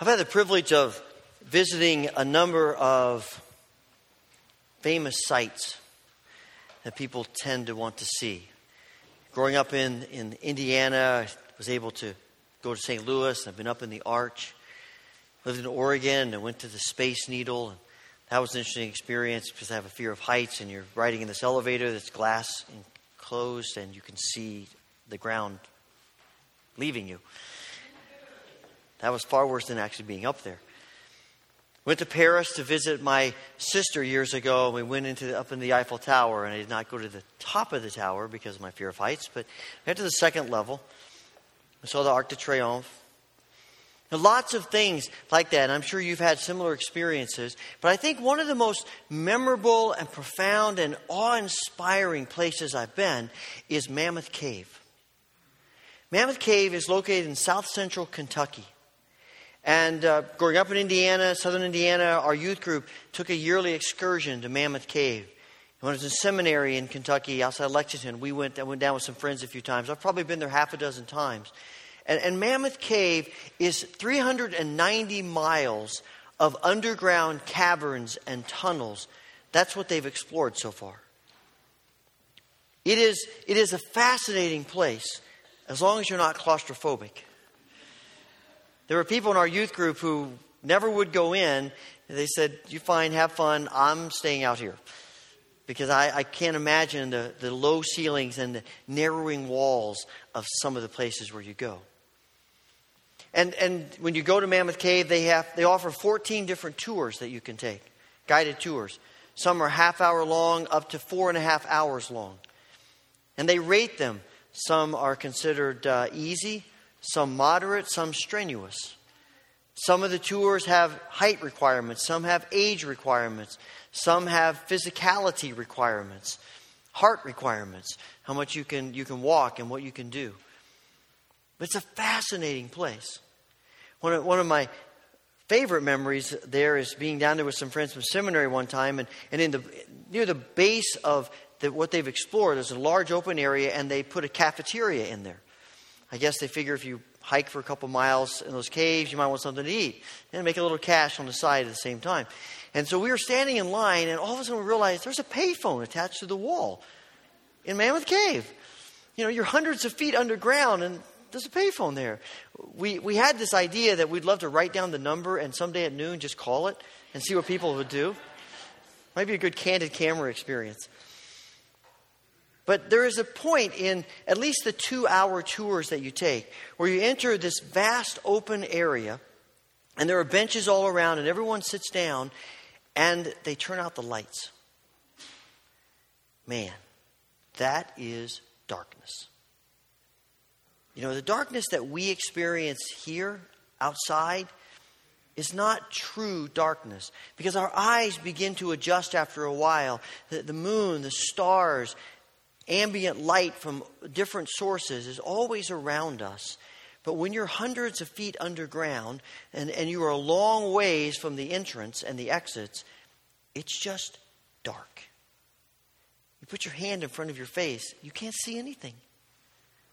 I've had the privilege of visiting a number of famous sites that people tend to want to see. Growing up in, in Indiana, I was able to go to St. Louis. I've been up in the Arch. Lived in Oregon and went to the Space Needle. That was an interesting experience because I have a fear of heights, and you're riding in this elevator that's glass enclosed, and you can see the ground leaving you. That was far worse than actually being up there. Went to Paris to visit my sister years ago. and We went into the, up in the Eiffel Tower, and I did not go to the top of the tower because of my fear of heights, but I went to the second level. I saw the Arc de Triomphe. Lots of things like that. And I'm sure you've had similar experiences. But I think one of the most memorable and profound and awe inspiring places I've been is Mammoth Cave. Mammoth Cave is located in south central Kentucky. And uh, growing up in Indiana, southern Indiana, our youth group took a yearly excursion to Mammoth Cave. When I was in seminary in Kentucky, outside Lexington, we went, I went down with some friends a few times. I've probably been there half a dozen times. And, and Mammoth Cave is 390 miles of underground caverns and tunnels. That's what they've explored so far. It is, it is a fascinating place as long as you're not claustrophobic. There were people in our youth group who never would go in. They said, You fine, have fun. I'm staying out here. Because I, I can't imagine the, the low ceilings and the narrowing walls of some of the places where you go. And, and when you go to Mammoth Cave, they, have, they offer 14 different tours that you can take, guided tours. Some are half hour long, up to four and a half hours long. And they rate them. Some are considered uh, easy, some moderate, some strenuous. Some of the tours have height requirements, some have age requirements, some have physicality requirements, heart requirements, how much you can, you can walk and what you can do. But it's a fascinating place. One of, one of my favorite memories there is being down there with some friends from seminary one time, and, and in the, near the base of the, what they've explored, there's a large open area, and they put a cafeteria in there. I guess they figure if you hike for a couple miles in those caves, you might want something to eat and make a little cash on the side at the same time. And so we were standing in line, and all of a sudden we realized there's a payphone attached to the wall in Mammoth Cave. You know, you're hundreds of feet underground, and there's a payphone there. We, we had this idea that we'd love to write down the number and someday at noon just call it and see what people would do. Might be a good candid camera experience. But there is a point in at least the two hour tours that you take where you enter this vast open area and there are benches all around and everyone sits down and they turn out the lights. Man, that is darkness. You know, the darkness that we experience here outside is not true darkness because our eyes begin to adjust after a while. The, the moon, the stars, ambient light from different sources is always around us. But when you're hundreds of feet underground and, and you are a long ways from the entrance and the exits, it's just dark. You put your hand in front of your face, you can't see anything.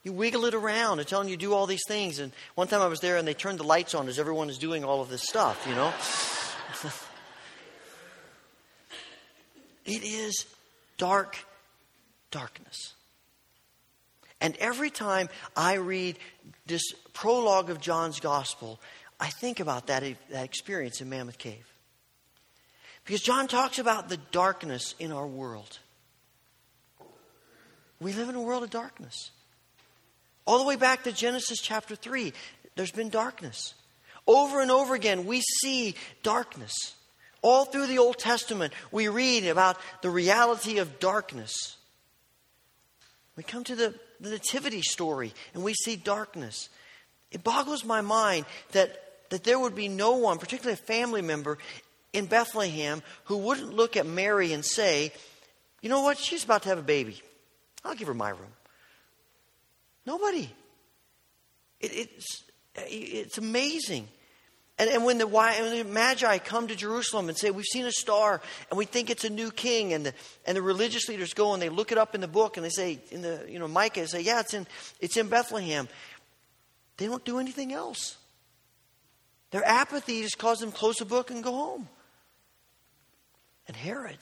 You wiggle it around and telling you do all these things. And one time I was there and they turned the lights on as everyone is doing all of this stuff, you know? it is dark darkness. And every time I read this prologue of John's gospel, I think about that, that experience in Mammoth Cave. Because John talks about the darkness in our world. We live in a world of darkness. All the way back to Genesis chapter 3, there's been darkness. Over and over again, we see darkness. All through the Old Testament, we read about the reality of darkness. We come to the, the nativity story and we see darkness. It boggles my mind that, that there would be no one, particularly a family member in Bethlehem, who wouldn't look at Mary and say, You know what? She's about to have a baby. I'll give her my room. Nobody. It, it's, it's amazing. And, and when, the, when the Magi come to Jerusalem and say, We've seen a star and we think it's a new king, and the, and the religious leaders go and they look it up in the book and they say, in the, you know, Micah, they say, Yeah, it's in, it's in Bethlehem. They don't do anything else. Their apathy just caused them to close the book and go home. And Herod.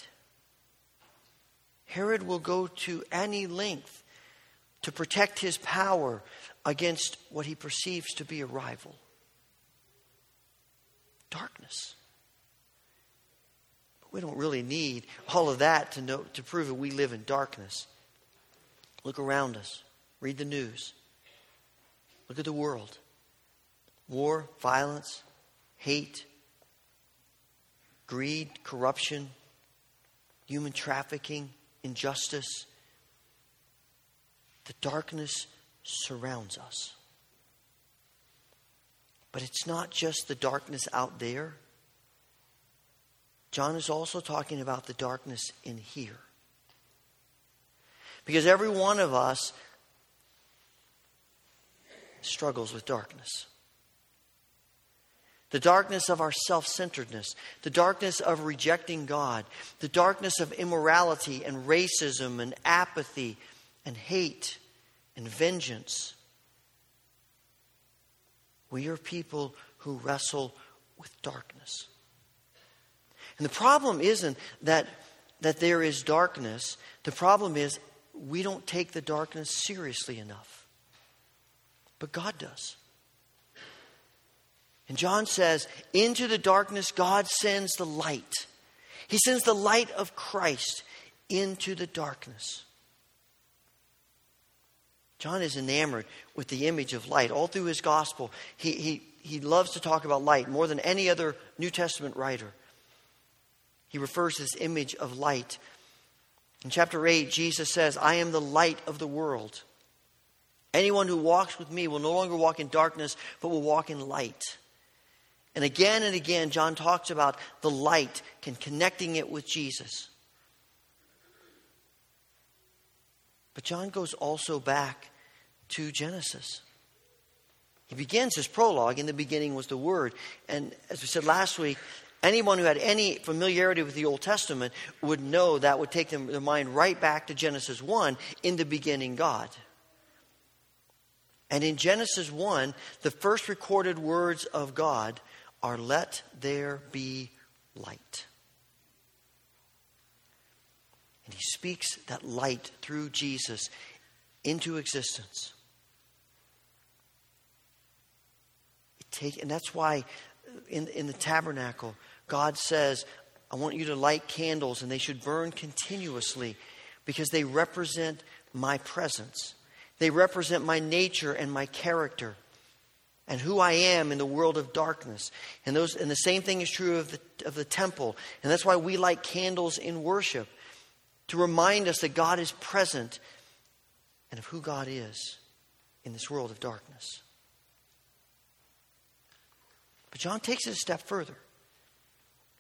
Herod will go to any length to protect his power against what he perceives to be a rival darkness. But we don't really need all of that to, know, to prove that we live in darkness. Look around us, read the news, look at the world war, violence, hate, greed, corruption, human trafficking, injustice. The darkness surrounds us. But it's not just the darkness out there. John is also talking about the darkness in here. Because every one of us struggles with darkness. The darkness of our self centeredness, the darkness of rejecting God, the darkness of immorality and racism and apathy and hate and vengeance. We are people who wrestle with darkness. And the problem isn't that, that there is darkness, the problem is we don't take the darkness seriously enough. But God does. And John says, Into the darkness, God sends the light. He sends the light of Christ into the darkness. John is enamored with the image of light. All through his gospel, he, he, he loves to talk about light more than any other New Testament writer. He refers to this image of light. In chapter 8, Jesus says, I am the light of the world. Anyone who walks with me will no longer walk in darkness, but will walk in light. And again and again, John talks about the light and connecting it with Jesus. But John goes also back to Genesis. He begins his prologue. In the beginning was the Word. And as we said last week, anyone who had any familiarity with the Old Testament would know that would take them, their mind right back to Genesis 1 in the beginning, God. And in Genesis 1, the first recorded words of God are let there be light. And he speaks that light through Jesus into existence. Take, and that's why in, in the tabernacle, God says, I want you to light candles and they should burn continuously because they represent my presence. They represent my nature and my character and who I am in the world of darkness. And, those, and the same thing is true of the, of the temple. And that's why we light candles in worship to remind us that God is present and of who God is in this world of darkness. But John takes it a step further.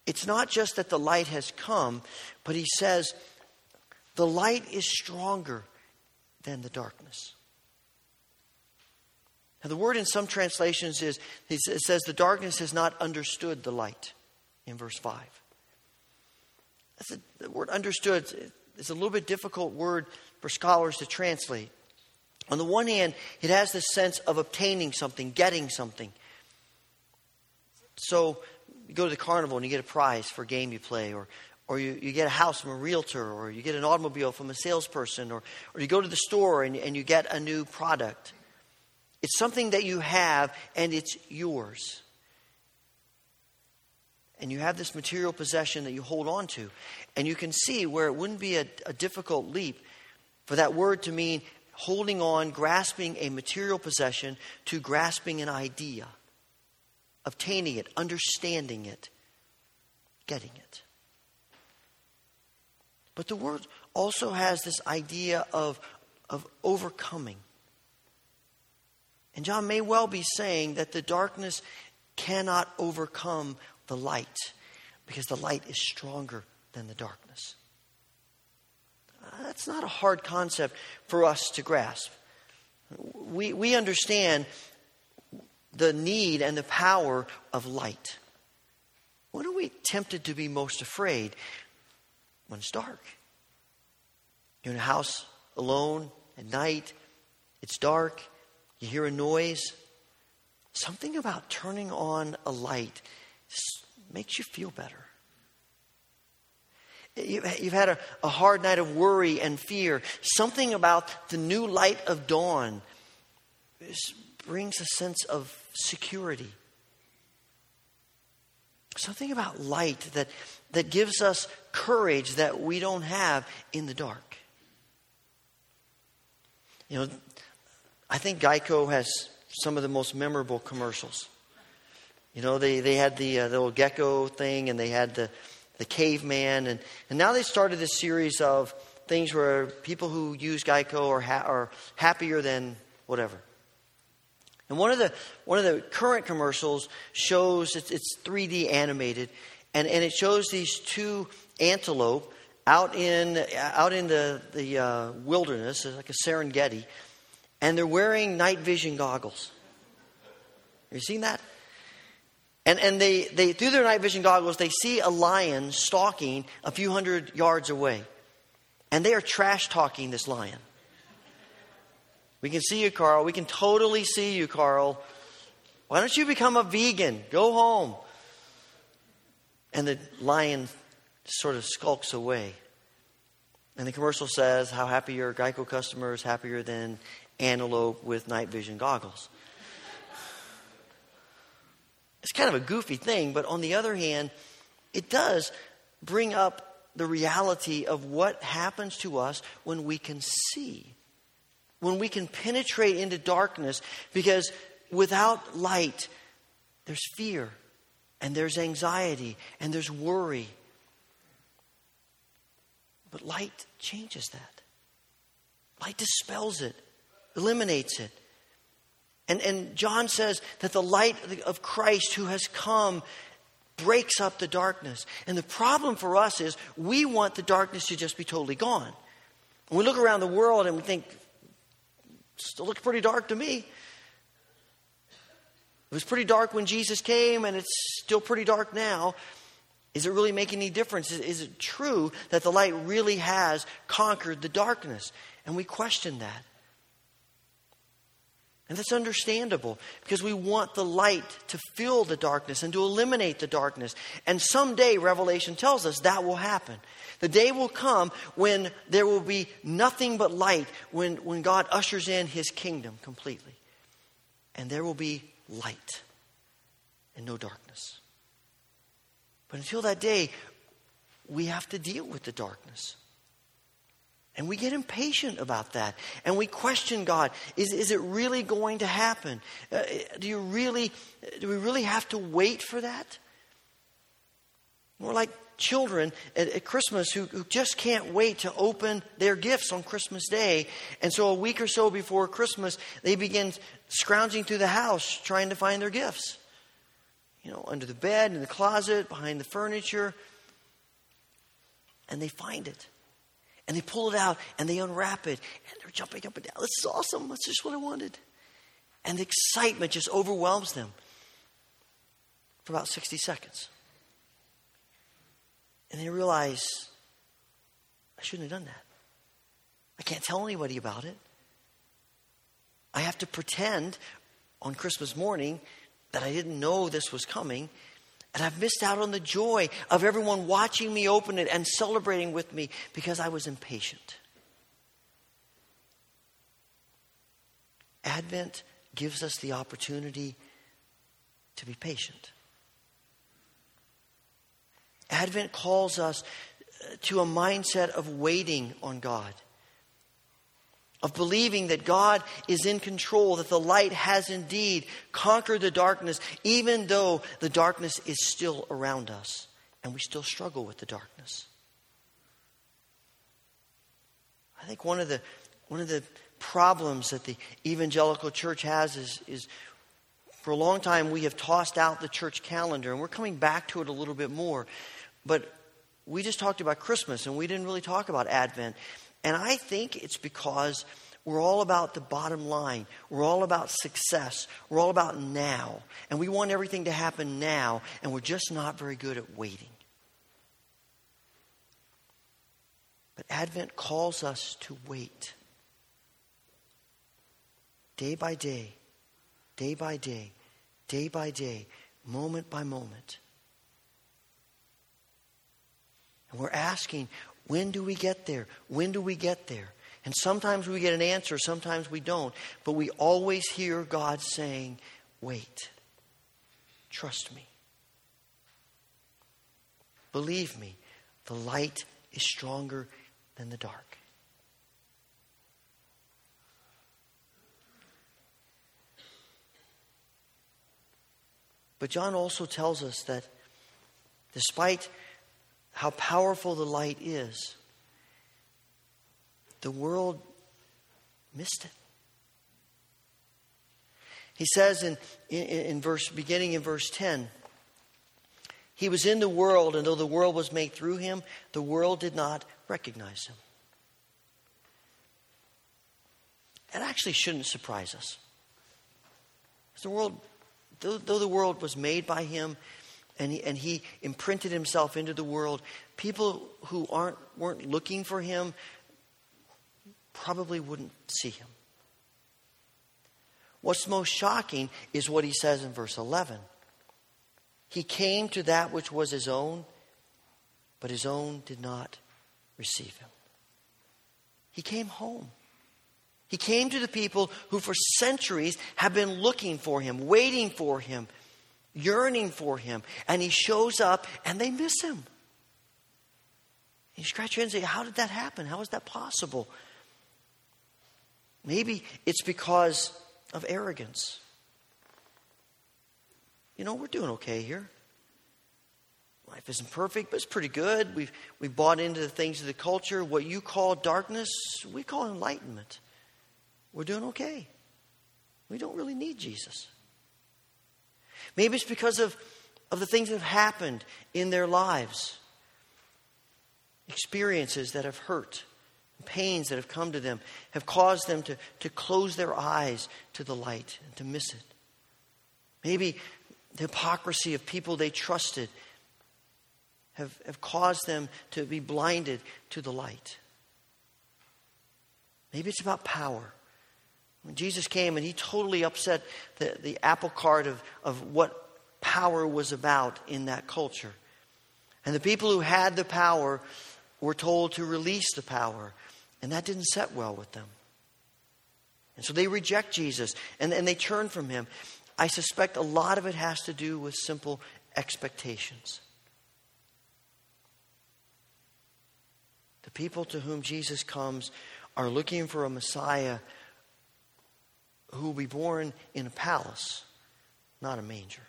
It's not just that the light has come, but he says the light is stronger than the darkness. Now, the word in some translations is, it says, the darkness has not understood the light in verse 5. That's the word understood is a little bit difficult word for scholars to translate. On the one hand, it has the sense of obtaining something, getting something. So you go to the carnival and you get a prize for a game you play, or, or you, you get a house from a realtor, or you get an automobile from a salesperson, or, or you go to the store and, and you get a new product. It's something that you have and it's yours. And you have this material possession that you hold on to. And you can see where it wouldn't be a, a difficult leap for that word to mean holding on, grasping a material possession, to grasping an idea, obtaining it, understanding it, getting it. But the word also has this idea of, of overcoming. And John may well be saying that the darkness cannot overcome the light because the light is stronger than the darkness. Uh, that's not a hard concept for us to grasp. We, we understand the need and the power of light. When are we tempted to be most afraid? When it's dark. You're in a house alone at night, it's dark, you hear a noise, something about turning on a light makes you feel better. You've had a, a hard night of worry and fear. Something about the new light of dawn brings a sense of security. Something about light that, that gives us courage that we don't have in the dark. You know, I think Geico has some of the most memorable commercials. You know, they, they had the, uh, the little gecko thing and they had the, the caveman. And, and now they started this series of things where people who use Geico are, ha- are happier than whatever. And one of the one of the current commercials shows it's, it's 3D animated, and, and it shows these two antelope out in out in the the uh, wilderness, like a Serengeti, and they're wearing night vision goggles. Have you seen that? And, and they, they, through their night vision goggles, they see a lion stalking a few hundred yards away. And they are trash talking this lion. We can see you, Carl. We can totally see you, Carl. Why don't you become a vegan? Go home. And the lion sort of skulks away. And the commercial says how happy your Geico customer is happier than antelope with night vision goggles. It's kind of a goofy thing, but on the other hand, it does bring up the reality of what happens to us when we can see when we can penetrate into darkness because without light, there's fear and there's anxiety and there's worry. But light changes that. Light dispels it, eliminates it. And, and John says that the light of Christ who has come breaks up the darkness. And the problem for us is we want the darkness to just be totally gone. we look around the world and we think, Still looks pretty dark to me. It was pretty dark when Jesus came, and it's still pretty dark now. Is it really making any difference? Is, is, it true that the light really has conquered the darkness? And we question that. And that's understandable because we want the light to fill the darkness and to eliminate the darkness. And someday, Revelation tells us that will happen. The day will come when there will be nothing but light, when, when God ushers in his kingdom completely. And there will be light and no darkness. But until that day, we have to deal with the darkness. And we get impatient about that. And we question God is, is it really going to happen? Uh, do, you really, do we really have to wait for that? More like children at, at Christmas who, who, just can't wait to open their gifts on Christmas Day. And so, a week or so before Christmas, they begin scrounging through the house trying to find their gifts. You know, under the bed, in the closet, behind the furniture. And they find it. And they pull it out and they unwrap it. And they're jumping up and down. This is awesome. That's just what I wanted. And the excitement just overwhelms them for about 60 seconds. And they realize, I shouldn't have done that. I can't tell anybody about it. I have to pretend on Christmas morning that I didn't know this was coming. And I've missed out on the joy of everyone watching me open it and celebrating with me because I was impatient. Advent gives us the opportunity to be patient. Advent calls us to a mindset of waiting on God, of believing that God is in control, that the light has indeed conquered the darkness, even though the darkness is still around us and we still struggle with the darkness. I think one of the, one of the problems that the evangelical church has is, is for a long time we have tossed out the church calendar, and we're coming back to it a little bit more. But we just talked about Christmas and we didn't really talk about Advent. And I think it's because we're all about the bottom line. We're all about success. We're all about now. And we want everything to happen now, and we're just not very good at waiting. But Advent calls us to wait. Day by day, day by day, day by day, moment by moment. And we're asking, when do we get there? When do we get there? And sometimes we get an answer, sometimes we don't. But we always hear God saying, wait, trust me. Believe me, the light is stronger than the dark. But John also tells us that despite how powerful the light is, the world missed it. He says in, in, in, verse beginning in verse 10, he was in the world, and though the world was made through him, the world did not recognize him. It actually shouldn't surprise us. The world, though, though the world was made by him, and he, and he imprinted himself into the world. People who aren't, weren't looking for him probably wouldn't see him. What's most shocking is what he says in verse 11. He came to that which was his own, but his own did not receive him. He came home. He came to the people who for centuries have been looking for him, waiting for him, yearning for him. And he shows up and they miss him. You scratch your head and say, How did that happen? How is that possible? Maybe it's because of arrogance. You know, we're doing okay here. Life isn't perfect, but it's pretty good. We've, we've bought into the things of the culture. What you call darkness, we call enlightenment. We're doing okay. We don't really need Jesus. Maybe it's because of, of the things that have happened in their lives, experiences that have hurt, pains that have come to them, have caused them to, to close their eyes to the light and to miss it. Maybe the hypocrisy of people they trusted have, have caused them to be blinded to the light. Maybe it's about power. When Jesus came and he totally upset the, the apple cart of, of what power was about in that culture. And the people who had the power were told to release the power, and that didn't set well with them. And so they reject Jesus and, and they turn from him. I suspect a lot of it has to do with simple expectations. The people to whom Jesus comes are looking for a Messiah who will be born in a palace, not a manger.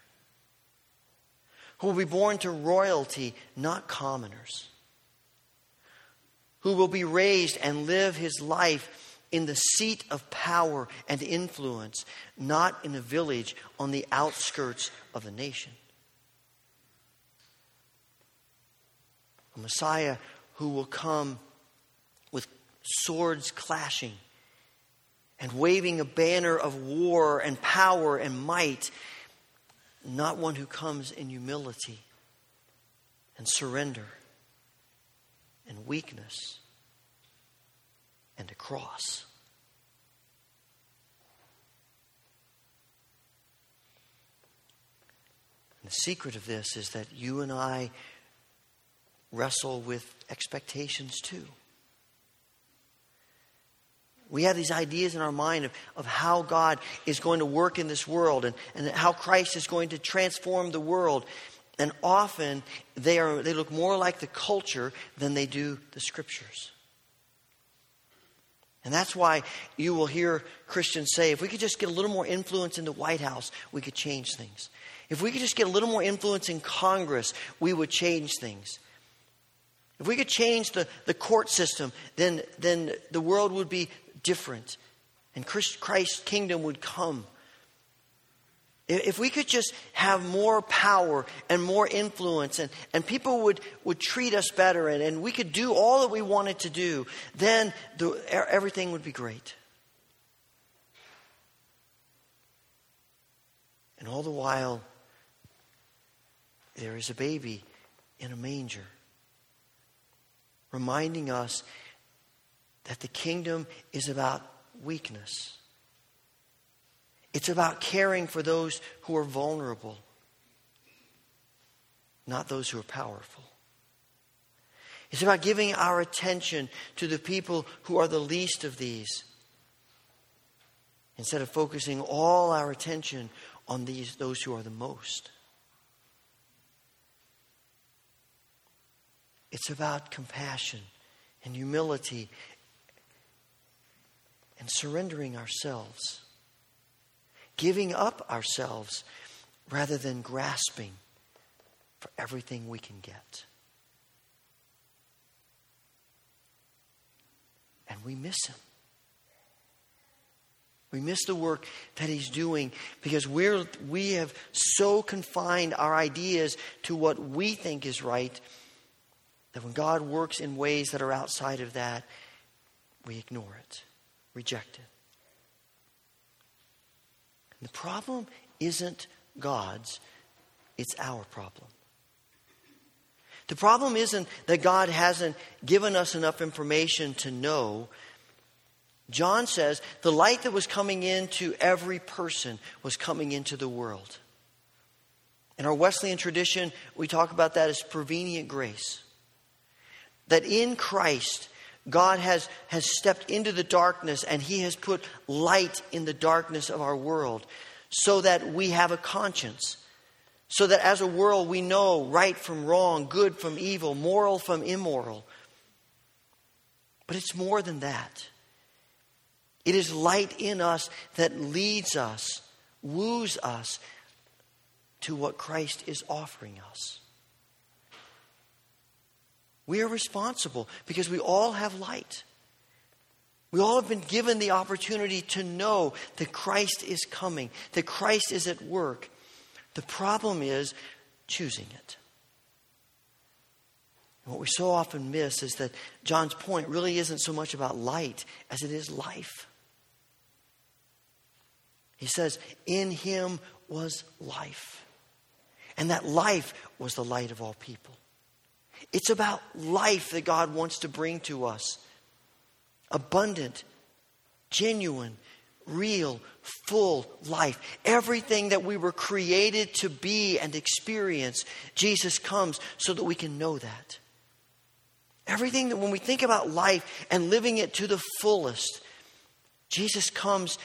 Who will be born to royalty, not commoners. Who will be raised and live his life in the seat of power and influence, not in a village on the outskirts of a nation. A Messiah who will come with swords clashing and waving a banner of war and power and might, not one who comes in humility and surrender and weakness and a cross. The secret of this is that you and I wrestle with expectations too. We have these ideas in our mind of, of how God is going to work in this world and, and how Christ is going to transform the world. And often they, are, they look more like the culture than they do the scriptures. And that's why you will hear Christians say if we could just get a little more influence in the White House, we could change things. If we could just get a little more influence in Congress, we would change things. If we could change the, the court system, then, then the world would be different and Christ's kingdom would come. If we could just have more power and more influence and, and people would, would treat us better and, and we could do all that we wanted to do, then the, everything would be great. And all the while, there is a baby in a manger, reminding us that the kingdom is about weakness. It's about caring for those who are vulnerable, not those who are powerful. It's about giving our attention to the people who are the least of these instead of focusing all our attention on these, those who are the most. It's about compassion and humility and surrendering ourselves, giving up ourselves rather than grasping for everything we can get. And we miss him. We miss the work that he's doing because we're, we have so confined our ideas to what we think is right that when God works in ways that are outside of that, we ignore it, reject it. And the problem isn't God's, it's our problem. The problem isn't that God hasn't given us enough information to know John says the light that was coming into every person was coming into the world. In our Wesleyan tradition, we talk about that as prevenient grace. That in Christ, God has, has stepped into the darkness and He has put light in the darkness of our world so that we have a conscience. So that as a world we know right from wrong, good from evil, moral from immoral. But it's more than that. It is light in us that leads us, woos us to what Christ is offering us. We are responsible because we all have light. We all have been given the opportunity to know that Christ is coming, that Christ is at work. The problem is choosing it. What we so often miss is that John's point really isn't so much about light as it is life. He says, In him was life. And that life was the light of all people. It's about life that God wants to bring to us abundant, genuine, real, full life. Everything that we were created to be and experience, Jesus comes so that we can know that. Everything that when we think about life and living it to the fullest, Jesus comes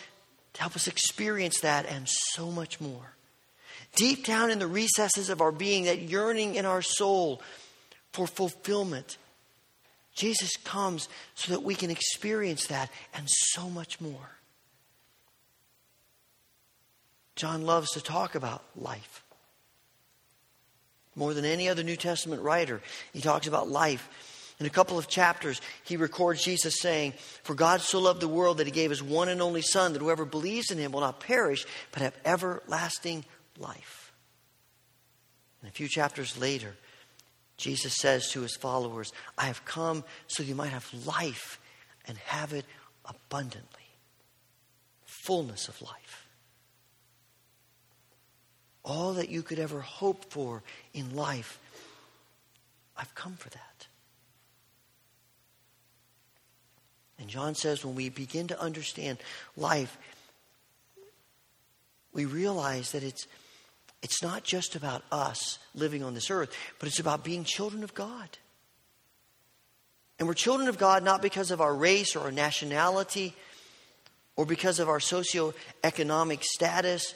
to help us experience that and so much more. Deep down in the recesses of our being, that yearning in our soul for fulfillment, Jesus comes so that we can experience that and so much more. John loves to talk about life. More than any other New Testament writer, he talks about life in a couple of chapters, he records Jesus saying, For God so loved the world that he gave his one and only Son, that whoever believes in him will not perish, but have everlasting life. And a few chapters later, Jesus says to his followers, I have come so you might have life and have it abundantly. Fullness of life. All that you could ever hope for in life, I've come for that. And John says when we begin to understand life, we realize that it's, it's not just about us living on this earth, but it's about being children of God. And we're children of God not because of our race or our nationality or because of our socioeconomic status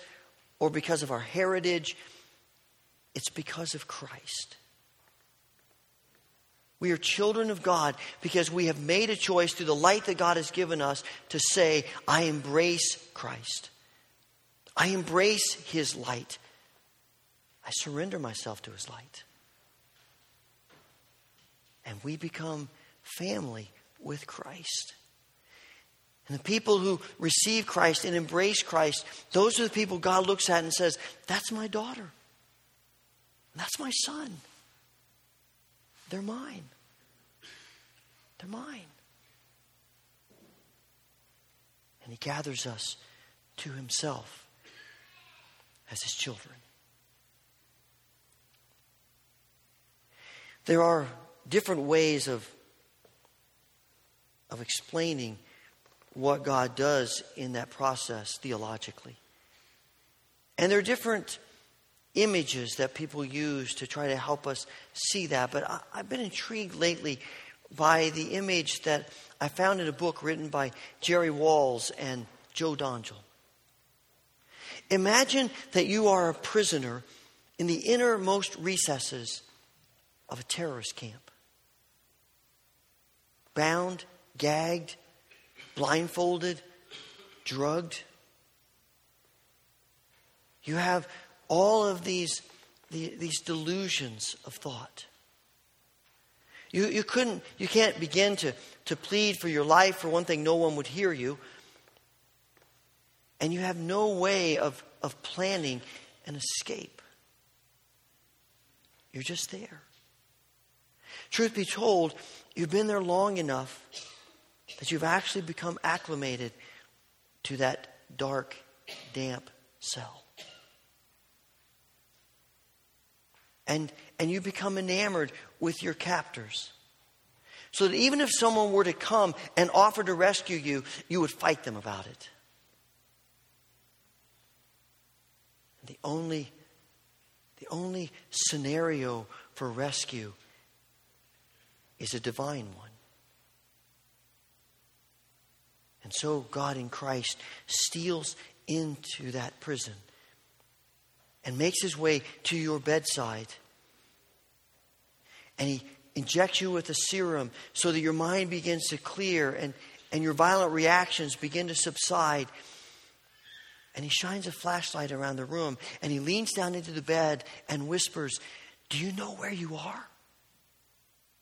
or because of our heritage. It's because of Christ. We are children of God because we have made a choice through the light that God has given us to say, I embrace Christ. I embrace His light. I surrender myself to His light. And we become family with Christ. And the people who receive Christ and embrace Christ, those are the people God looks at and says, That's my daughter. That's my son. They're mine. They're mine. And he gathers us to himself as his children. There are different ways of, of explaining what God does in that process theologically. And there are different images that people use to try to help us see that. But I, have been intrigued lately by the image that I found in a book written by Jerry Walls and Joe Dongell. Imagine that you are a prisoner in the innermost recesses of a terrorist camp. Bound, gagged, blindfolded, drugged. You have all of these, the, these delusions of thought. You, you couldn't, you can't begin to, to plead for your life. For one thing, no one would hear you. And you have no way of, of planning an escape. You're just there. Truth be told, you've been there long enough that you've actually become acclimated to that dark, damp cell. And, and you become enamored with your captors. So that even if someone were to come and offer to rescue you, you would fight them about it. The only, the only scenario for rescue is a divine one. And so God in Christ steals into that prison and makes his way to your bedside. And he injects you with a serum so that your mind begins to clear and, and your violent reactions begin to subside. And he shines a flashlight around the room and he leans down into the bed and whispers, Do you know where you are?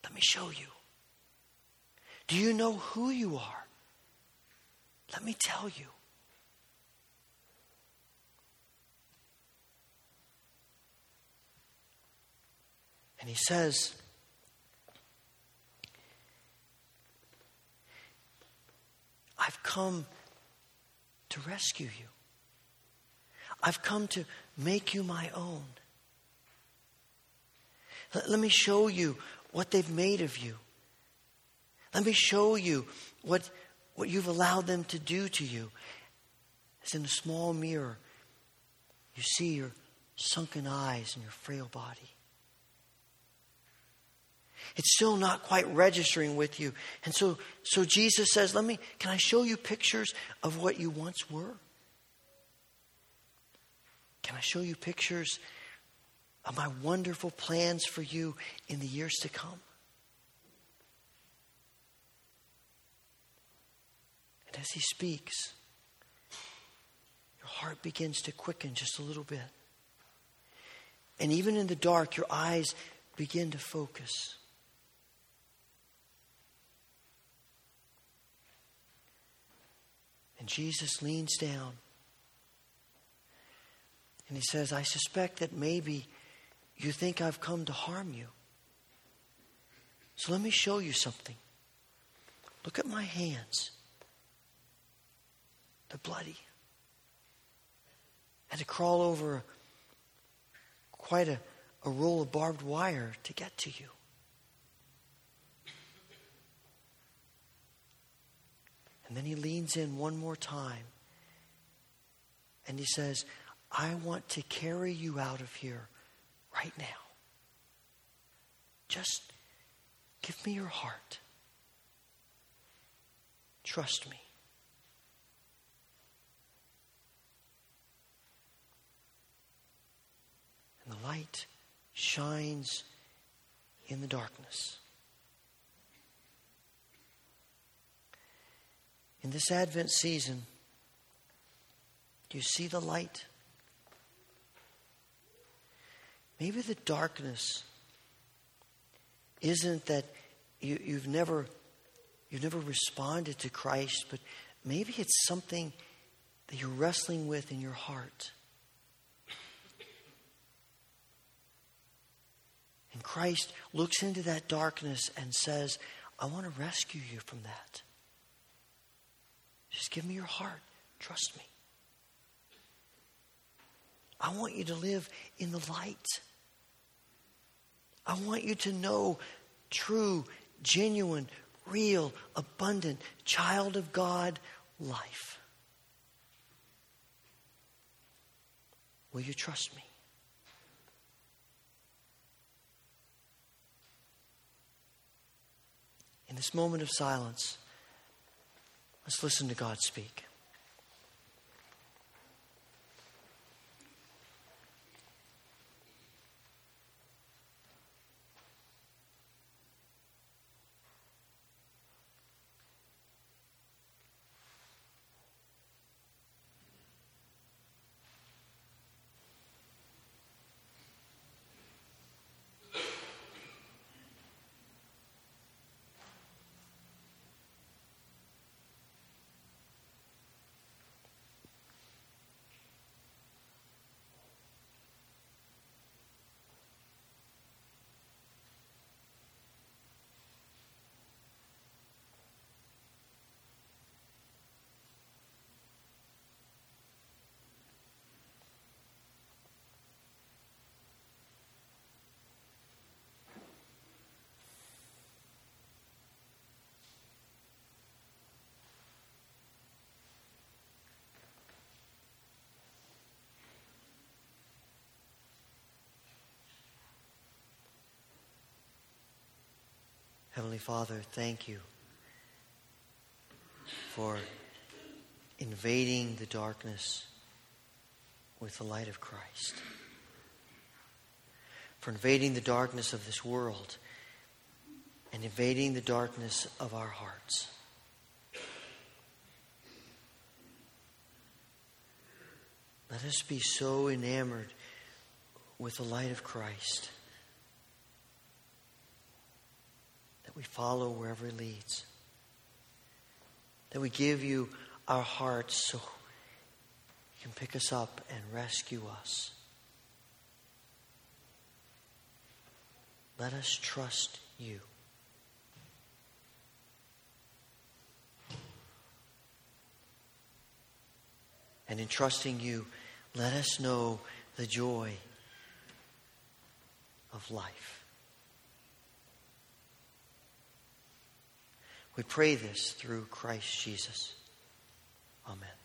Let me show you. Do you know who you are? Let me tell you. And he says, I've come to rescue you. I've come to make you my own. Let, let, me show you what they've made of you. Let me show you what, what you've allowed them to do to you. As in a small mirror, you see your sunken eyes and your frail body. It's still not quite registering with you. And so, so Jesus says, Let me, can I show you pictures of what you once were? Can I show you pictures of my wonderful plans for you in the years to come? And as he speaks, your heart begins to quicken just a little bit. And even in the dark, your eyes begin to focus. And Jesus leans down and he says, I suspect that maybe you think I've come to harm you. So let me show you something. Look at my hands. They're bloody. I had to crawl over quite a, a roll of barbed wire to get to you. And then he leans in one more time and he says, I want to carry you out of here right now. Just give me your heart. Trust me. And the light shines in the darkness. In this Advent season, do you see the light? Maybe the darkness isn't that you, you've never you've never responded to Christ, but maybe it's something that you're wrestling with in your heart. And Christ looks into that darkness and says, I want to rescue you from that. Just give me your heart. Trust me. I want you to live in the light. I want you to know true, genuine, real, abundant, child of God life. Will you trust me? In this moment of silence, let's listen to God speak. Heavenly Father, thank you for invading the darkness with the light of Christ, for invading the darkness of this world and invading the darkness of our hearts. Let us be so enamored with the light of Christ we follow wherever He leads. That we give you our hearts so you can pick us up and rescue us. Let us trust you. And in trusting you, let us know the joy of life. We pray this through Christ Jesus. Amen.